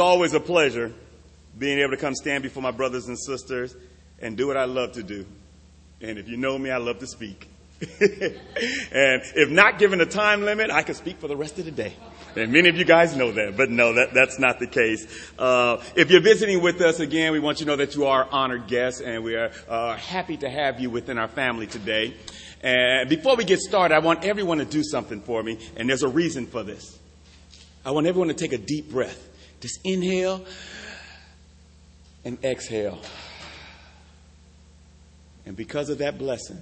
it's always a pleasure being able to come stand before my brothers and sisters and do what I love to do. And if you know me, I love to speak. and if not given a time limit, I could speak for the rest of the day. And many of you guys know that, but no, that, that's not the case. Uh, if you're visiting with us again, we want you to know that you are honored guests, and we are uh, happy to have you within our family today. And before we get started, I want everyone to do something for me, and there's a reason for this. I want everyone to take a deep breath. Just inhale and exhale. And because of that blessing,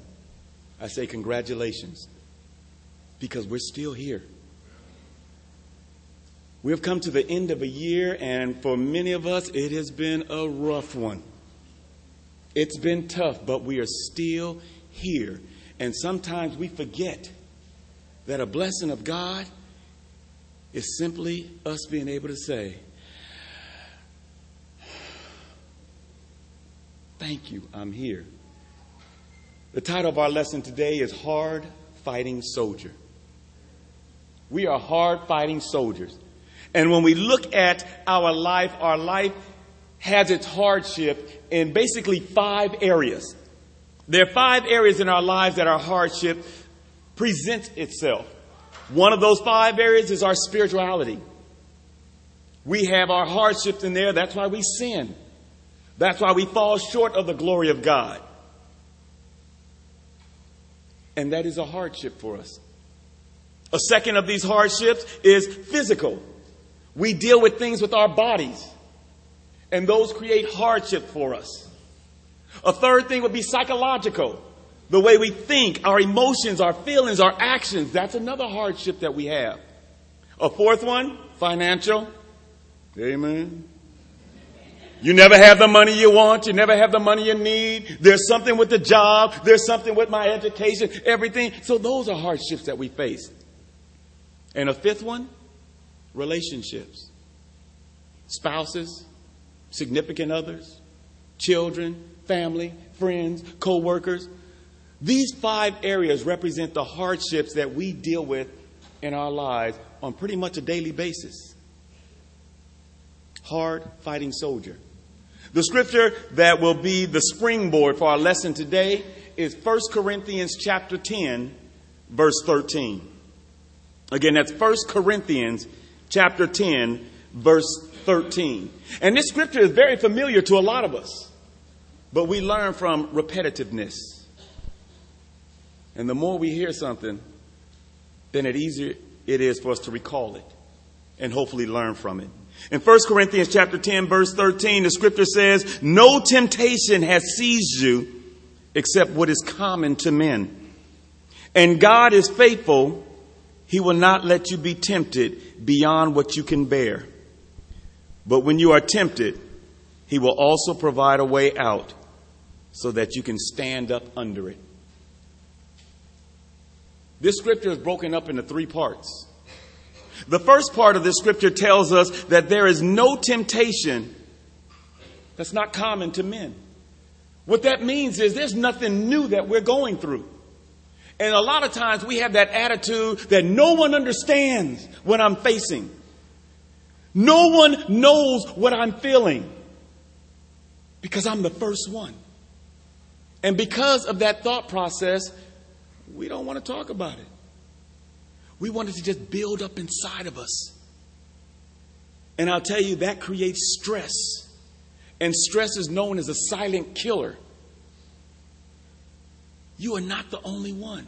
I say congratulations because we're still here. We have come to the end of a year, and for many of us, it has been a rough one. It's been tough, but we are still here. And sometimes we forget that a blessing of God is simply us being able to say, Thank you, I'm here. The title of our lesson today is Hard Fighting Soldier. We are hard fighting soldiers. And when we look at our life, our life has its hardship in basically five areas. There are five areas in our lives that our hardship presents itself. One of those five areas is our spirituality. We have our hardships in there. That's why we sin. That's why we fall short of the glory of God. And that is a hardship for us. A second of these hardships is physical. We deal with things with our bodies, and those create hardship for us. A third thing would be psychological. The way we think, our emotions, our feelings, our actions, that's another hardship that we have. A fourth one, financial. Amen. You never have the money you want. You never have the money you need. There's something with the job. There's something with my education, everything. So those are hardships that we face. And a fifth one, relationships. Spouses, significant others, children, family, friends, co-workers. These five areas represent the hardships that we deal with in our lives on pretty much a daily basis. Hard fighting soldier. The scripture that will be the springboard for our lesson today is 1 Corinthians chapter 10 verse 13. Again, that's 1 Corinthians chapter 10 verse 13. And this scripture is very familiar to a lot of us, but we learn from repetitiveness. And the more we hear something, then it easier it is for us to recall it and hopefully learn from it. In 1 Corinthians chapter 10 verse 13, the scripture says, no temptation has seized you except what is common to men. And God is faithful. He will not let you be tempted beyond what you can bear. But when you are tempted, he will also provide a way out so that you can stand up under it. This scripture is broken up into three parts. The first part of this scripture tells us that there is no temptation that's not common to men. What that means is there's nothing new that we're going through. And a lot of times we have that attitude that no one understands what I'm facing. No one knows what I'm feeling because I'm the first one. And because of that thought process, we don't want to talk about it. We want it to just build up inside of us. And I'll tell you, that creates stress. And stress is known as a silent killer. You are not the only one.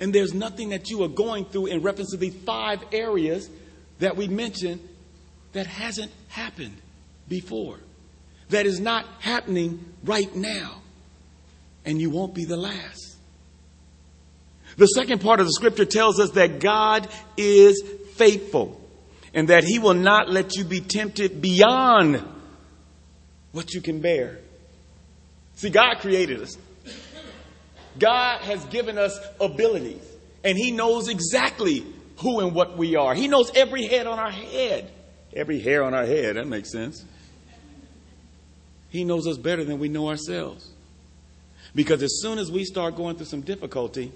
And there's nothing that you are going through in reference to the five areas that we mentioned that hasn't happened before, that is not happening right now. And you won't be the last. The second part of the scripture tells us that God is faithful and that he will not let you be tempted beyond what you can bear. See, God created us. God has given us abilities and he knows exactly who and what we are. He knows every head on our head. Every hair on our head, that makes sense. He knows us better than we know ourselves. Because as soon as we start going through some difficulty,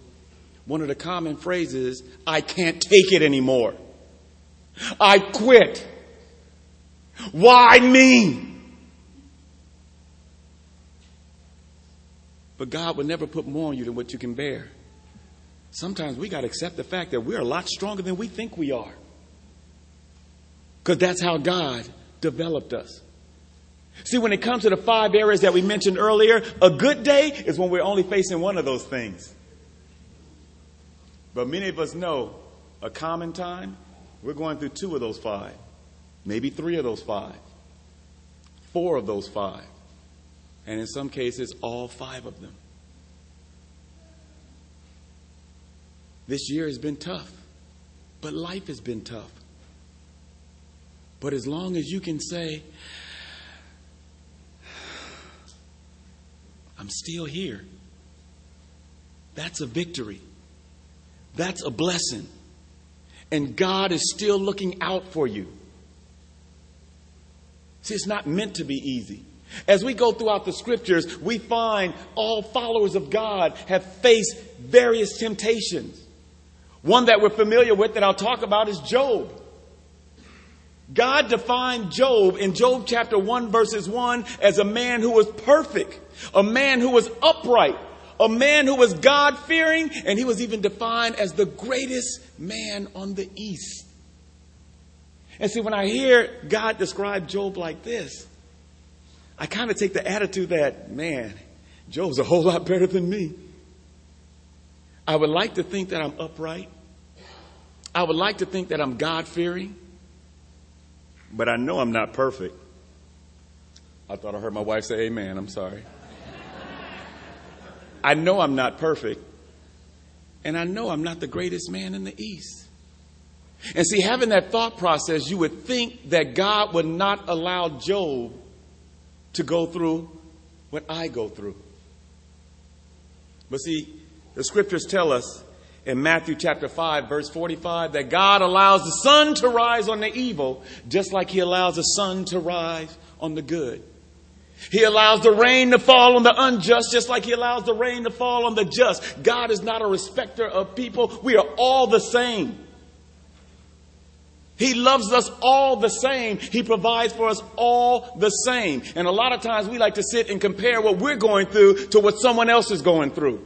one of the common phrases, I can't take it anymore. I quit. Why me? But God will never put more on you than what you can bear. Sometimes we got to accept the fact that we're a lot stronger than we think we are. Because that's how God developed us. See, when it comes to the five areas that we mentioned earlier, a good day is when we're only facing one of those things. But many of us know a common time, we're going through two of those five, maybe three of those five, four of those five, and in some cases, all five of them. This year has been tough, but life has been tough. But as long as you can say, I'm still here, that's a victory. That's a blessing. And God is still looking out for you. See, it's not meant to be easy. As we go throughout the scriptures, we find all followers of God have faced various temptations. One that we're familiar with that I'll talk about is Job. God defined Job in Job chapter 1 verses 1 as a man who was perfect, a man who was upright, a man who was God fearing, and he was even defined as the greatest man on the east. And see, when I hear God describe Job like this, I kind of take the attitude that, man, Job's a whole lot better than me. I would like to think that I'm upright. I would like to think that I'm God fearing but I know I'm not perfect. I thought I heard my wife say amen. I'm sorry. I know I'm not perfect. And I know I'm not the greatest man in the East. And see, having that thought process, you would think that God would not allow Job to go through what I go through. But see, the scriptures tell us in Matthew chapter 5 verse 45 that God allows the sun to rise on the evil just like he allows the sun to rise on the good. He allows the rain to fall on the unjust just like he allows the rain to fall on the just. God is not a respecter of people. We are all the same. He loves us all the same. He provides for us all the same. And a lot of times we like to sit and compare what we're going through to what someone else is going through.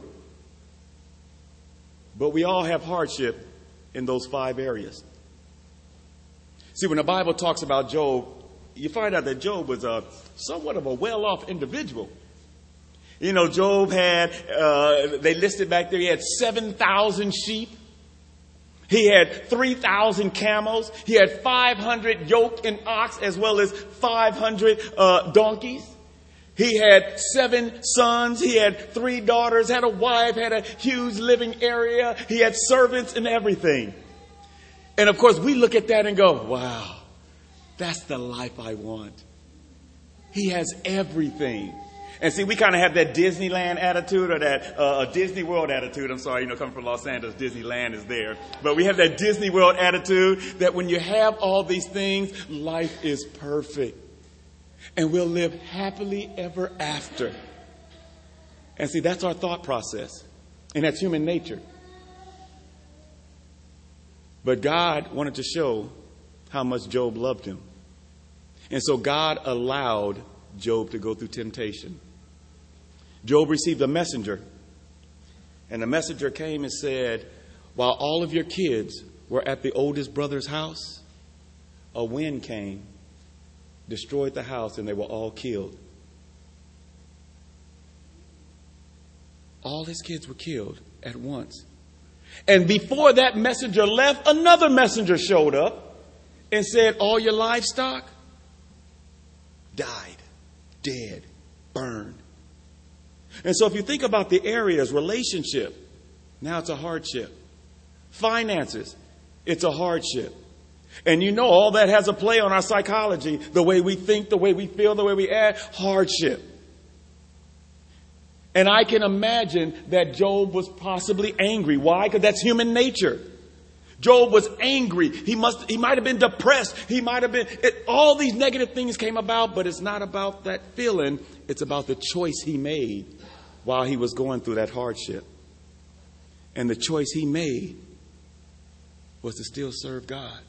But we all have hardship in those five areas. See, when the Bible talks about Job, you find out that Job was a somewhat of a well-off individual. You know, Job had, uh, they listed back there, he had 7,000 sheep. He had 3,000 camels. He had 500 yoke and ox as well as 500 uh, donkeys. He had seven sons. He had three daughters, had a wife, had a huge living area. He had servants and everything. And of course, we look at that and go, wow, that's the life I want. He has everything. And see, we kind of have that Disneyland attitude or that uh, Disney World attitude. I'm sorry, you know, coming from Los Angeles, Disneyland is there. But we have that Disney World attitude that when you have all these things, life is perfect and we'll live happily ever after. And see, that's our thought process, and that's human nature. But God wanted to show how much Job loved him. And so God allowed Job to go through temptation. Job received a messenger, and the messenger came and said, While all of your kids were at the oldest brother's house, a wind came destroyed the house, and they were all killed. All his kids were killed at once. And before that messenger left, another messenger showed up and said, All your livestock died, dead, burned. And so if you think about the areas, relationship, now it's a hardship. Finances, it's a hardship. And you know, all that has a play on our psychology the way we think, the way we feel, the way we act, hardship. And I can imagine that Job was possibly angry. Why? Because that's human nature. Job was angry. He must, he might have been depressed. He might have been, it, all these negative things came about, but it's not about that feeling. It's about the choice he made while he was going through that hardship. And the choice he made was to still serve God.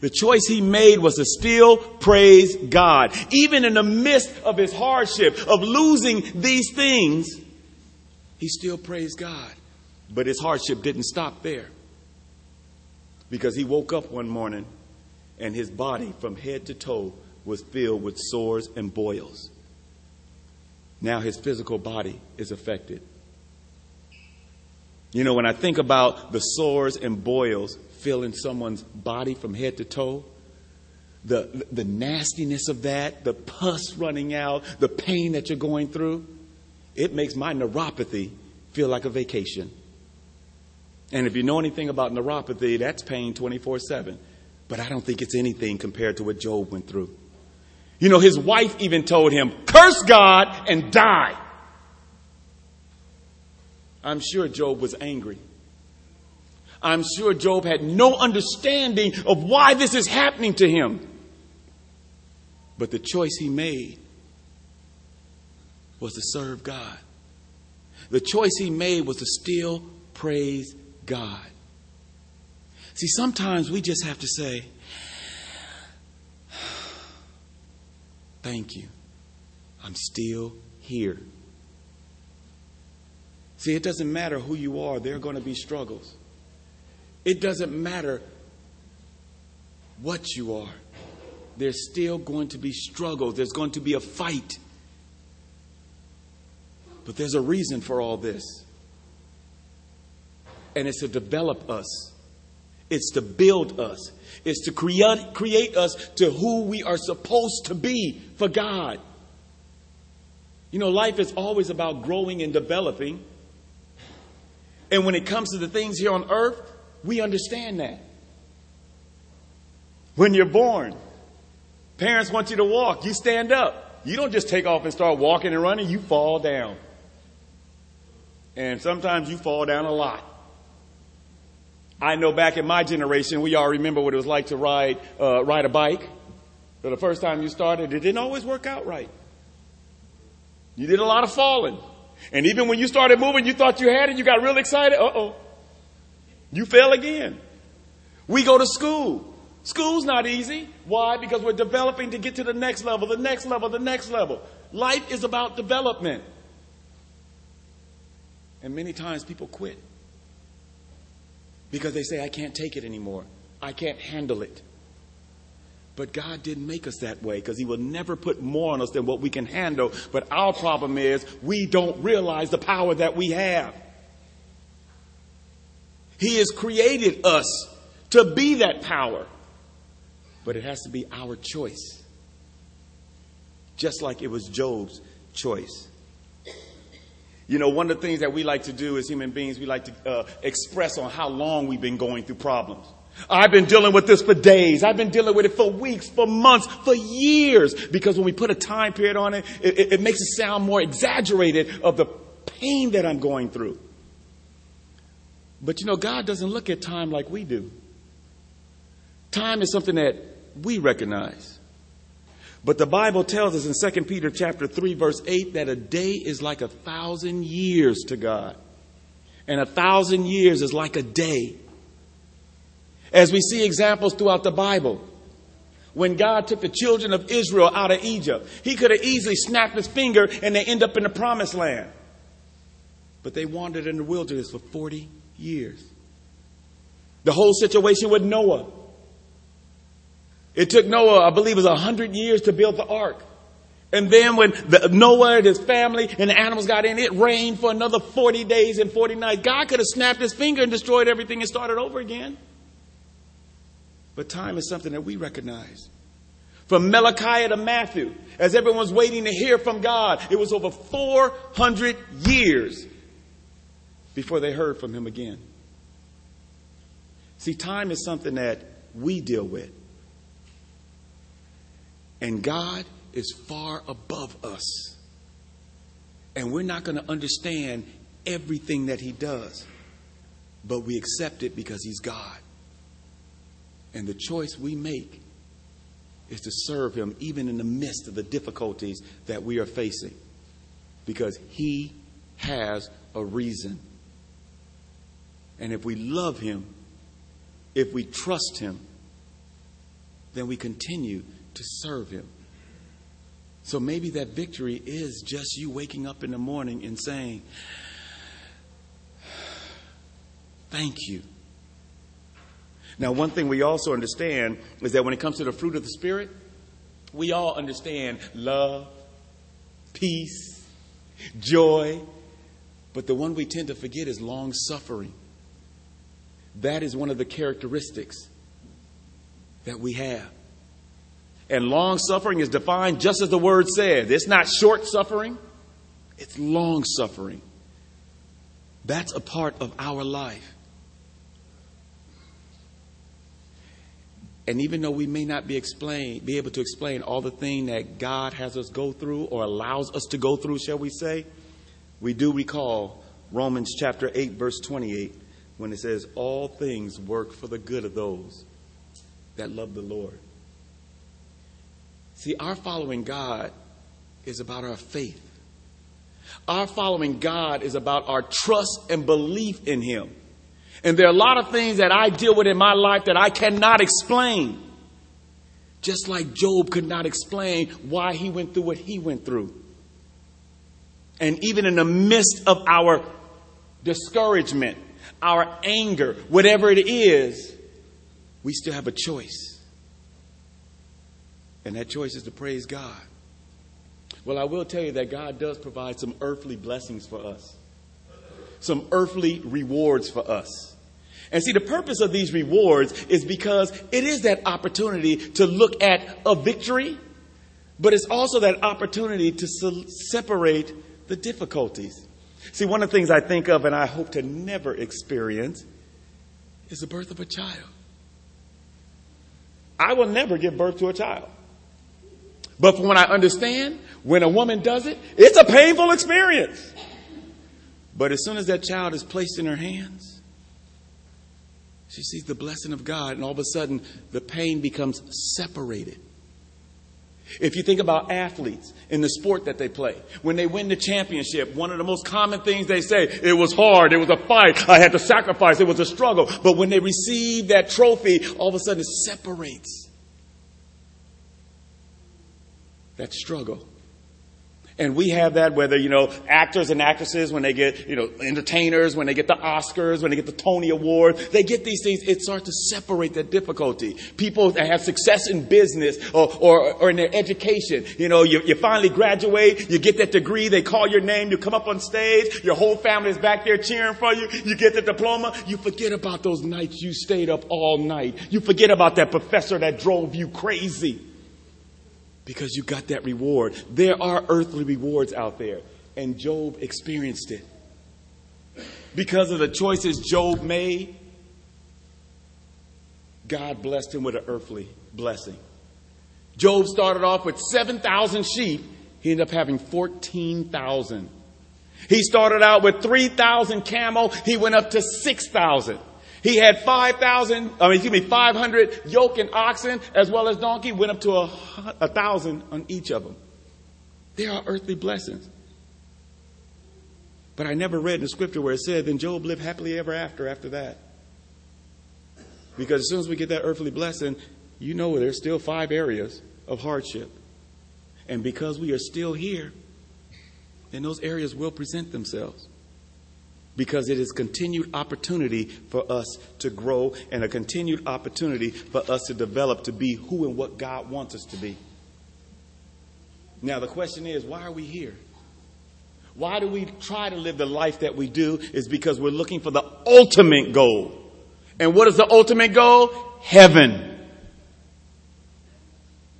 The choice he made was to still praise God. Even in the midst of his hardship, of losing these things, he still praised God. But his hardship didn't stop there. Because he woke up one morning and his body from head to toe was filled with sores and boils. Now his physical body is affected. You know, when I think about the sores and boils filling someone's body from head to toe, the, the nastiness of that, the pus running out, the pain that you're going through, it makes my neuropathy feel like a vacation. And if you know anything about neuropathy, that's pain 24 7. But I don't think it's anything compared to what Job went through. You know, his wife even told him, curse God and die. I'm sure Job was angry. I'm sure Job had no understanding of why this is happening to him. But the choice he made was to serve God. The choice he made was to still praise God. See, sometimes we just have to say, Thank you. I'm still here. See, it doesn't matter who you are, there are going to be struggles. It doesn't matter what you are, there's still going to be struggles. There's going to be a fight. But there's a reason for all this. And it's to develop us, it's to build us, it's to create, create us to who we are supposed to be for God. You know, life is always about growing and developing. And when it comes to the things here on earth, we understand that. When you're born, parents want you to walk, you stand up. You don't just take off and start walking and running, you fall down. And sometimes you fall down a lot. I know back in my generation, we all remember what it was like to ride, uh, ride a bike. But the first time you started, it didn't always work out right. You did a lot of falling. And even when you started moving, you thought you had it, you got real excited. Uh oh. You fell again. We go to school. School's not easy. Why? Because we're developing to get to the next level, the next level, the next level. Life is about development. And many times people quit because they say, I can't take it anymore. I can't handle it. But God didn't make us that way because He will never put more on us than what we can handle. But our problem is we don't realize the power that we have. He has created us to be that power. But it has to be our choice. Just like it was Job's choice. You know, one of the things that we like to do as human beings, we like to uh, express on how long we've been going through problems. I've been dealing with this for days. I've been dealing with it for weeks, for months, for years. Because when we put a time period on it, it, it, it makes it sound more exaggerated of the pain that I'm going through. But you know, God doesn't look at time like we do. Time is something that we recognize. But the Bible tells us in 2 Peter chapter 3 verse 8 that a day is like a thousand years to God. And a thousand years is like a day. As we see examples throughout the Bible, when God took the children of Israel out of Egypt, He could have easily snapped His finger and they end up in the promised land. But they wandered in the wilderness for 40 years. The whole situation with Noah. It took Noah, I believe it was 100 years to build the ark. And then when the, Noah and his family and the animals got in, it rained for another 40 days and 40 nights. God could have snapped his finger and destroyed everything and started over again. But time is something that we recognize. From Malachi to Matthew, as everyone's waiting to hear from God, it was over 400 years before they heard from him again. See, time is something that we deal with. And God is far above us. And we're not going to understand everything that He does, but we accept it because He's God. And the choice we make is to serve Him even in the midst of the difficulties that we are facing. Because He has a reason. And if we love Him, if we trust Him, then we continue to serve Him. So maybe that victory is just you waking up in the morning and saying, Thank you. Now, one thing we also understand is that when it comes to the fruit of the Spirit, we all understand love, peace, joy, but the one we tend to forget is long suffering. That is one of the characteristics that we have. And long suffering is defined just as the word says It's not short suffering, it's long suffering. That's a part of our life. And even though we may not be explain, be able to explain all the thing that God has us go through or allows us to go through, shall we say, we do recall Romans chapter 8 verse 28 when it says all things work for the good of those that love the Lord. See, our following God is about our faith. Our following God is about our trust and belief in Him. And there are a lot of things that I deal with in my life that I cannot explain. Just like Job could not explain why he went through what he went through. And even in the midst of our discouragement, our anger, whatever it is, we still have a choice. And that choice is to praise God. Well, I will tell you that God does provide some earthly blessings for us, some earthly rewards for us. And see, the purpose of these rewards is because it is that opportunity to look at a victory, but it's also that opportunity to separate the difficulties. See, one of the things I think of and I hope to never experience is the birth of a child. I will never give birth to a child. But from what I understand, when a woman does it, it's a painful experience. But as soon as that child is placed in her hands, she sees the blessing of God, and all of a sudden, the pain becomes separated. If you think about athletes in the sport that they play, when they win the championship, one of the most common things they say, it was hard, it was a fight, I had to sacrifice, it was a struggle. But when they receive that trophy, all of a sudden it separates that struggle. And we have that whether, you know, actors and actresses, when they get, you know, entertainers, when they get the Oscars, when they get the Tony Award, they get these things, it starts to separate that difficulty. People that have success in business or, or, or in their education, you know, you, you finally graduate, you get that degree, they call your name, you come up on stage, your whole family is back there cheering for you, you get the diploma, you forget about those nights you stayed up all night. You forget about that professor that drove you crazy because you got that reward. There are earthly rewards out there, and Job experienced it. Because of the choices Job made, God blessed him with an earthly blessing. Job started off with 7,000 sheep, he ended up having 14,000. He started out with 3,000 camel, he went up to 6,000. He had 5,000, I mean, excuse me, 500 yoke and oxen as well as donkey, went up to a, a thousand on each of them. There are earthly blessings. But I never read in the scripture where it said, then Job lived happily ever after after that. Because as soon as we get that earthly blessing, you know there's still five areas of hardship. And because we are still here, then those areas will present themselves because it is continued opportunity for us to grow and a continued opportunity for us to develop to be who and what God wants us to be. Now, the question is why are we here? Why do we try to live the life that we do? Is because we're looking for the ultimate goal. And what is the ultimate goal? Heaven.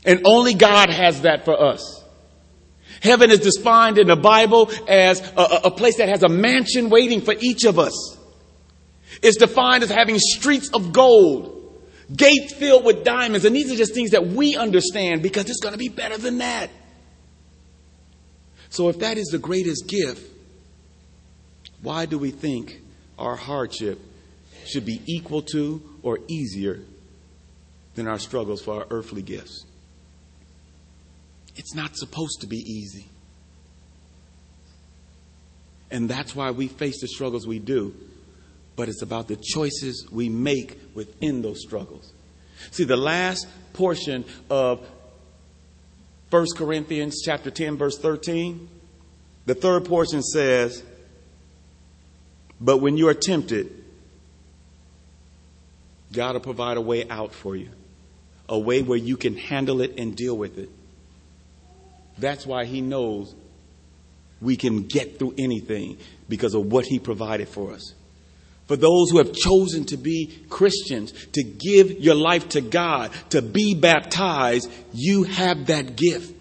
And only God has that for us. Heaven is defined in the Bible as a, a, place that has a mansion waiting for each of us. It's defined as having streets of gold, gates filled with diamonds. And these are just things that we understand because it's going to be better than that. So if that is the greatest gift, why do we think our hardship should be equal to or easier than our struggles for our earthly gifts? It's not supposed to be easy. And that's why we face the struggles we do. But it's about the choices we make within those struggles. See, the last portion of 1 Corinthians chapter 10 verse 13, the third portion says, but when you are tempted, God will provide a way out for you, a way where you can handle it and deal with it. That's why He knows we can get through anything because of what He provided for us. For those who have chosen to be Christians, to give your life to God, to be baptized, you have that gift.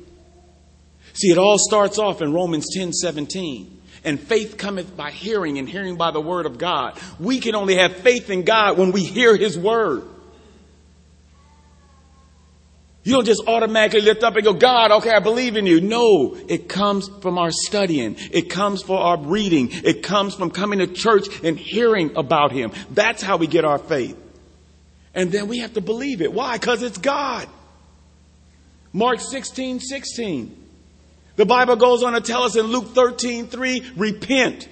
See, it all starts off in Romans 10 17. And faith cometh by hearing, and hearing by the word of God. We can only have faith in God when we hear his word. You don't just automatically lift up and go, God, okay, I believe in you. No, it comes from our studying. It comes from our reading. It comes from coming to church and hearing about Him. That's how we get our faith. And then we have to believe it. Why? Because it's God. Mark 16, 16. The Bible goes on to tell us in Luke 13, 3, repent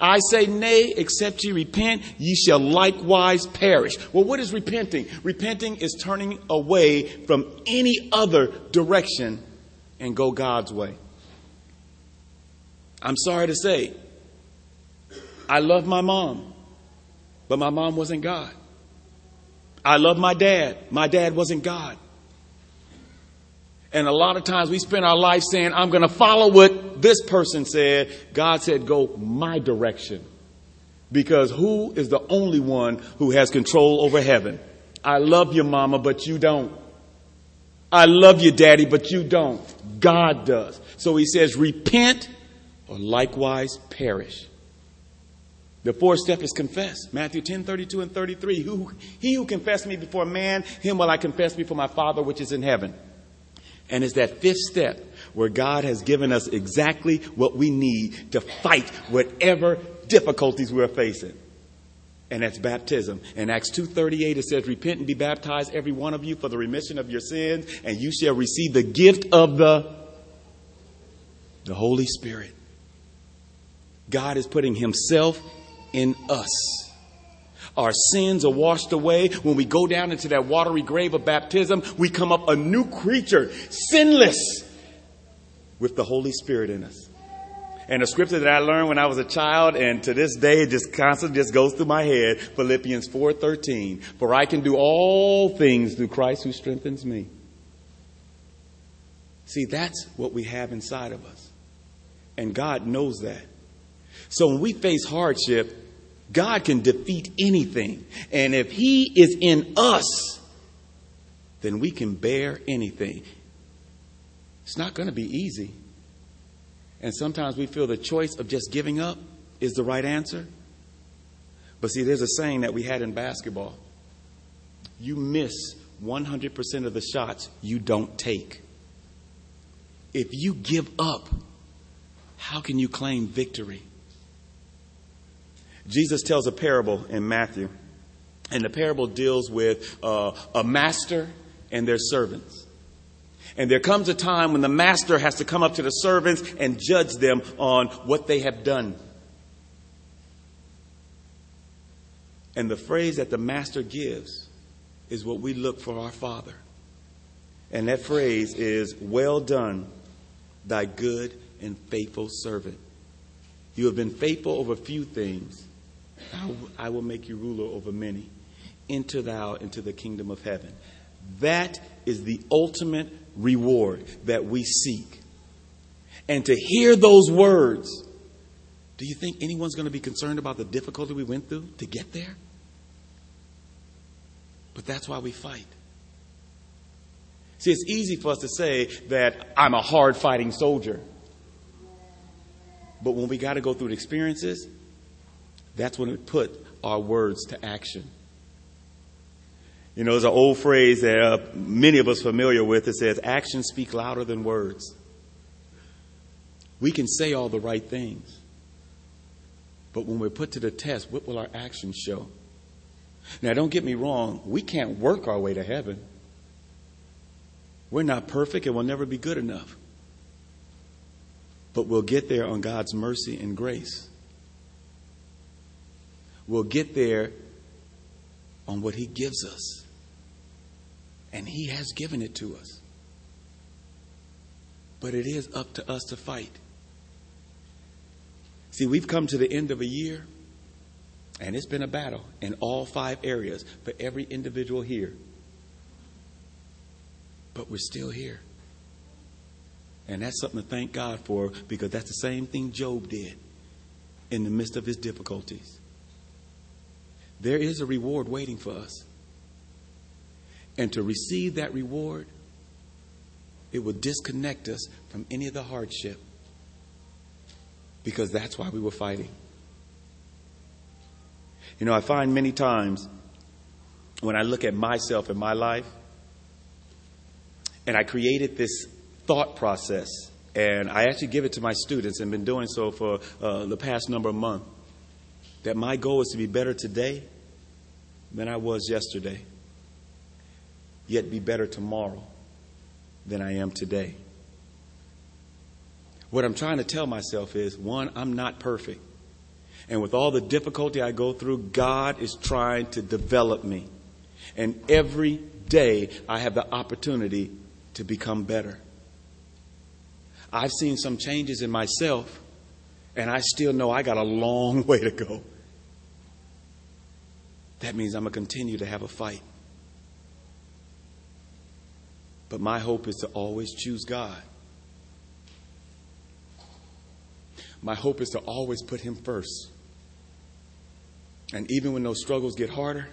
I say, nay, except ye repent, ye shall likewise perish. Well, what is repenting? Repenting is turning away from any other direction and go God's way. I'm sorry to say, I love my mom, but my mom wasn't God. I love my dad. My dad wasn't God. And a lot of times we spend our life saying, I'm going to follow what this person said. God said, go my direction. Because who is the only one who has control over heaven? I love you, mama, but you don't. I love you, daddy, but you don't. God does. So he says, repent or likewise perish. The fourth step is confess. Matthew 10, 32 and 33. Who, he who confessed me before man, him will I confess before my Father which is in heaven. And it's that fifth step where God has given us exactly what we need to fight whatever difficulties we're facing. And that's baptism. In Acts 2.38 it says, Repent and be baptized every one of you for the remission of your sins, and you shall receive the gift of the, the Holy Spirit. God is putting himself in us. Our sins are washed away. When we go down into that watery grave of baptism, we come up a new creature, sinless, with the Holy Spirit in us. And a scripture that I learned when I was a child, and to this day it just constantly just goes through my head, Philippians 4:13. For I can do all things through Christ who strengthens me. See, that's what we have inside of us. And God knows that. So when we face hardship, God can defeat anything. And if He is in us, then we can bear anything. It's not going to be easy. And sometimes we feel the choice of just giving up is the right answer. But see, there's a saying that we had in basketball you miss 100% of the shots you don't take. If you give up, how can you claim victory? Jesus tells a parable in Matthew, and the parable deals with uh, a master and their servants. And there comes a time when the master has to come up to the servants and judge them on what they have done. And the phrase that the master gives is what we look for our Father. And that phrase is, Well done, thy good and faithful servant. You have been faithful over few things. I will make you ruler over many. Enter thou into the kingdom of heaven. That is the ultimate reward that we seek. And to hear those words, do you think anyone's going to be concerned about the difficulty we went through to get there? But that's why we fight. See, it's easy for us to say that I'm a hard fighting soldier. But when we got to go through the experiences, that's when we put our words to action. You know, there's an old phrase that uh, many of us familiar with. It says, actions speak louder than words. We can say all the right things. But when we're put to the test, what will our actions show? Now, don't get me wrong. We can't work our way to heaven. We're not perfect and we'll never be good enough. But we'll get there on God's mercy and grace will get there on what He gives us. And He has given it to us. But it is up to us to fight. See, we've come to the end of a year, and it's been a battle in all five areas for every individual here. But we're still here. And that's something to thank God for because that's the same thing Job did in the midst of his difficulties. There is a reward waiting for us. And to receive that reward, it will disconnect us from any of the hardship because that's why we were fighting. You know, I find many times when I look at myself in my life, and I created this thought process, and I actually give it to my students and been doing so for uh, the past number of months, that my goal is to be better today than I was yesterday, yet be better tomorrow than I am today. What I'm trying to tell myself is one, I'm not perfect. And with all the difficulty I go through, God is trying to develop me. And every day I have the opportunity to become better. I've seen some changes in myself, and I still know I got a long way to go. That means I'm going to continue to have a fight. But my hope is to always choose God. My hope is to always put Him first. And even when those struggles get harder,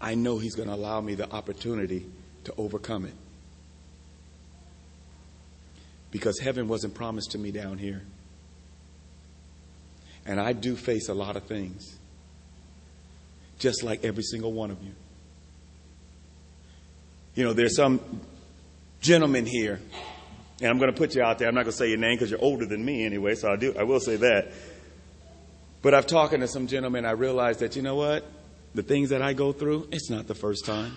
I know He's going to allow me the opportunity to overcome it because heaven wasn't promised to me down here. And I do face a lot of things, just like every single one of you. You know, there's some gentleman here, and I'm going to put you out there. I'm not going to say your name because you're older than me anyway, so I do. I will say that. But I've talked to some gentlemen. I realized that you know what, the things that I go through, it's not the first time.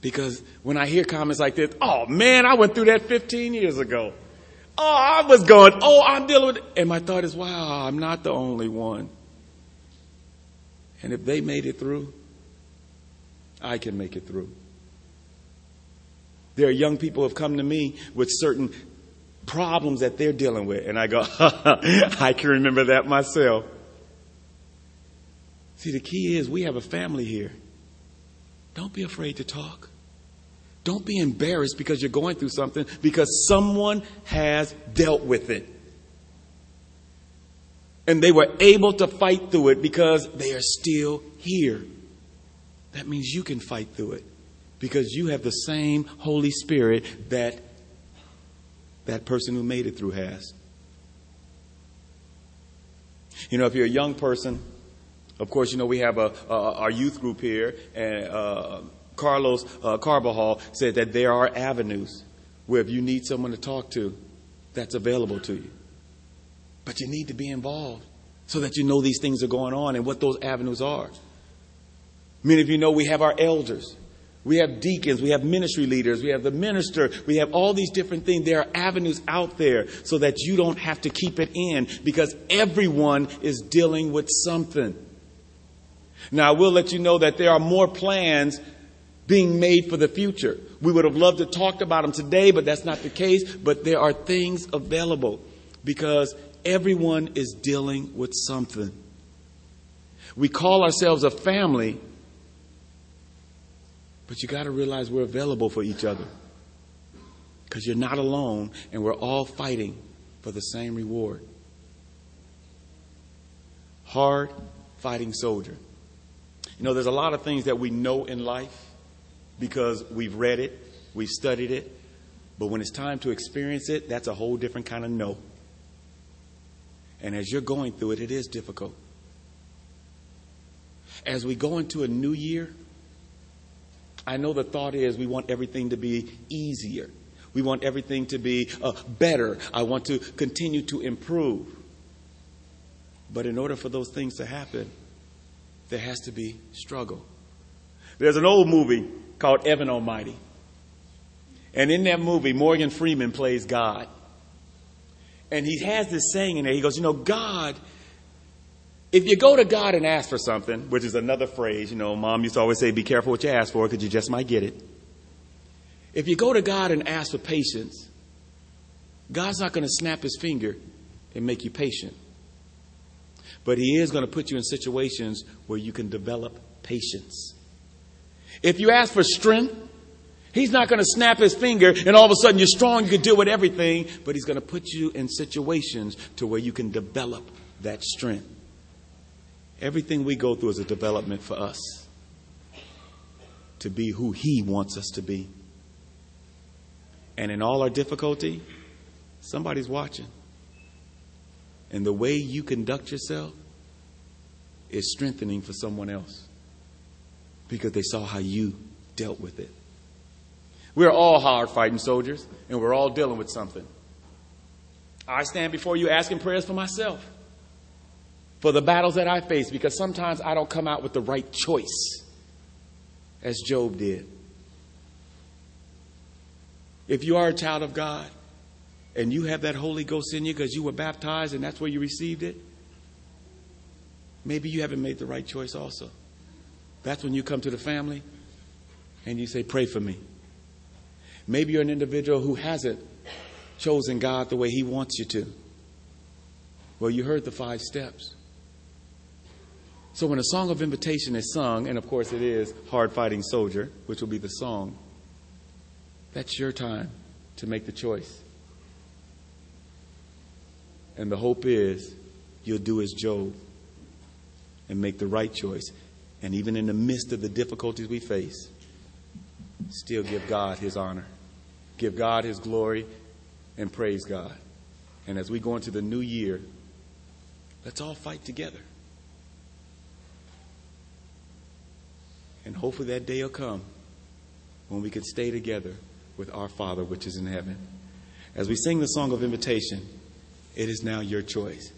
Because when I hear comments like this, oh man, I went through that 15 years ago. Oh, I was going, oh, I'm dealing with it. And my thought is, wow, I'm not the only one. And if they made it through, I can make it through. There are young people who have come to me with certain problems that they're dealing with. And I go, I can remember that myself. See, the key is we have a family here. Don't be afraid to talk. Don't be embarrassed because you're going through something because someone has dealt with it. And they were able to fight through it because they are still here. That means you can fight through it because you have the same Holy Spirit that that person who made it through has. You know, if you're a young person, of course, you know, we have a, our youth group here, and uh, Carlos uh, Carbajal said that there are avenues where if you need someone to talk to, that's available to you. But you need to be involved so that you know these things are going on and what those avenues are. Many of you know we have our elders. We have deacons, we have ministry leaders, we have the minister, we have all these different things. There are avenues out there so that you don't have to keep it in because everyone is dealing with something. Now, I will let you know that there are more plans being made for the future. We would have loved to talk about them today, but that's not the case. But there are things available because everyone is dealing with something. We call ourselves a family, but you got to realize we're available for each other because you're not alone and we're all fighting for the same reward. Hard fighting soldier. You know, there's a lot of things that we know in life because we've read it, we've studied it, but when it's time to experience it, that's a whole different kind of no. And as you're going through it, it is difficult. As we go into a new year, I know the thought is we want everything to be easier. We want everything to be uh, better. I want to continue to improve. But in order for those things to happen, there has to be struggle. There's an old movie called Evan Almighty. And in that movie, Morgan Freeman plays God. And he has this saying in there. He goes, You know, God If you go to God and ask for something, which is another phrase, you know, mom used to always say, be careful what you ask for because you just might get it. If you go to God and ask for patience, God's not going to snap his finger and make you patient. But he is going to put you in situations where you can develop patience. If you ask for strength, he's not going to snap his finger and all of a sudden you're strong, you can deal with everything, but he's going to put you in situations to where you can develop that strength. Everything we go through is a development for us to be who he wants us to be. And in all our difficulty, somebody's watching. And the way you conduct yourself is strengthening for someone else because they saw how you dealt with it. We're all hard fighting soldiers, and we're all dealing with something. I stand before you asking prayers for myself, for the battles that I face, because sometimes I don't come out with the right choice, as Job did. If you are a child of God and you have that Holy Ghost in you because you were baptized and that's where you received it, maybe you haven't made the right choice also. That's when you come to the family and you say, Pray for me. Maybe you're an individual who hasn't chosen God the way He wants you to. Well, you heard the five steps. So when a song of invitation is sung, and of course it is Hard Fighting Soldier, which will be the song, that's your time to make the choice. And the hope is you'll do as Job and make the right choice. And even in the midst of the difficulties we face, still give God his honor, give God his glory, and praise God. And as we go into the new year, let's all fight together. And hopefully that day will come when we can stay together with our Father which is in heaven. As we sing the song of invitation, it is now your choice.